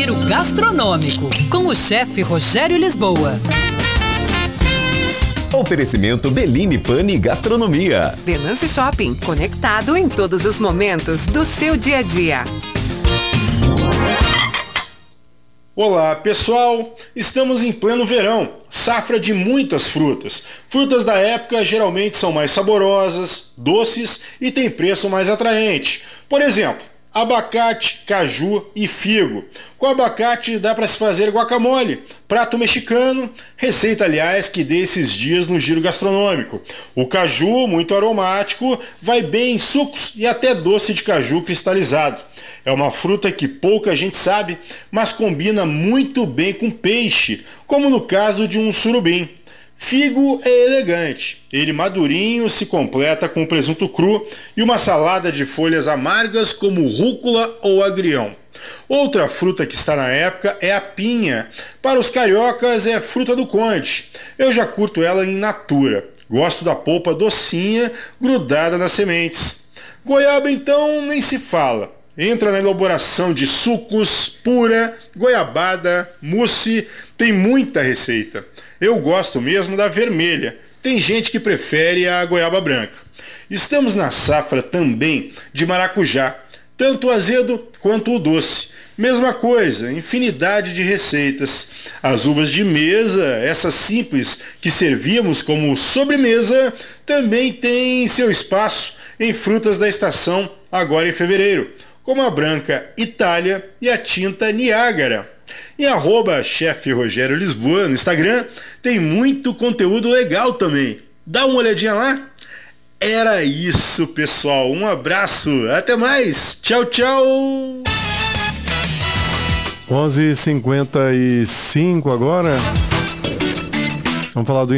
Giro Gastronômico, com o chefe Rogério Lisboa. Oferecimento Beline Pane Gastronomia. Venâncio Shopping, conectado em todos os momentos do seu dia a dia. Olá pessoal, estamos em pleno verão, safra de muitas frutas. Frutas da época geralmente são mais saborosas, doces e têm preço mais atraente. Por exemplo, abacate, caju e figo. Com abacate dá para se fazer guacamole, prato mexicano, receita aliás que dei esses dias no giro gastronômico. O caju, muito aromático, vai bem em sucos e até doce de caju cristalizado. É uma fruta que pouca gente sabe, mas combina muito bem com peixe, como no caso de um surubim. Figo é elegante. Ele madurinho se completa com presunto cru e uma salada de folhas amargas como rúcula ou agrião. Outra fruta que está na época é a pinha. Para os cariocas é fruta do conde. Eu já curto ela em natura. Gosto da polpa docinha grudada nas sementes. Goiaba então nem se fala. Entra na elaboração de sucos, pura, goiabada, mousse, tem muita receita. Eu gosto mesmo da vermelha. Tem gente que prefere a goiaba branca. Estamos na safra também de maracujá, tanto o azedo quanto o doce. Mesma coisa, infinidade de receitas. As uvas de mesa, essas simples que servíamos como sobremesa, também têm seu espaço em frutas da estação agora em fevereiro, como a branca Itália e a tinta Niágara. Em arroba chefe Rogério Lisboa no Instagram tem muito conteúdo legal também. Dá uma olhadinha lá. Era isso, pessoal. Um abraço. Até mais. Tchau, tchau. 11h55 agora. Vamos falar do